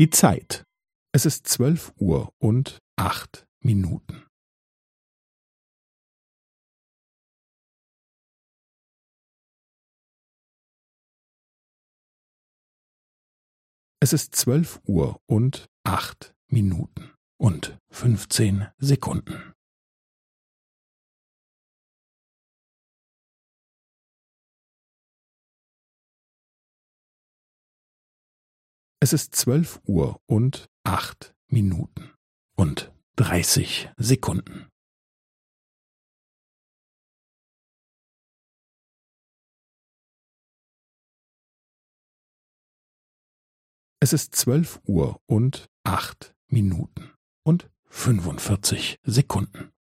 Die Zeit. Es ist zwölf Uhr und acht Minuten. Es ist zwölf Uhr und acht Minuten und fünfzehn Sekunden. Es ist zwölf Uhr und acht Minuten und dreißig Sekunden. Es ist zwölf Uhr und acht Minuten und fünfundvierzig Sekunden.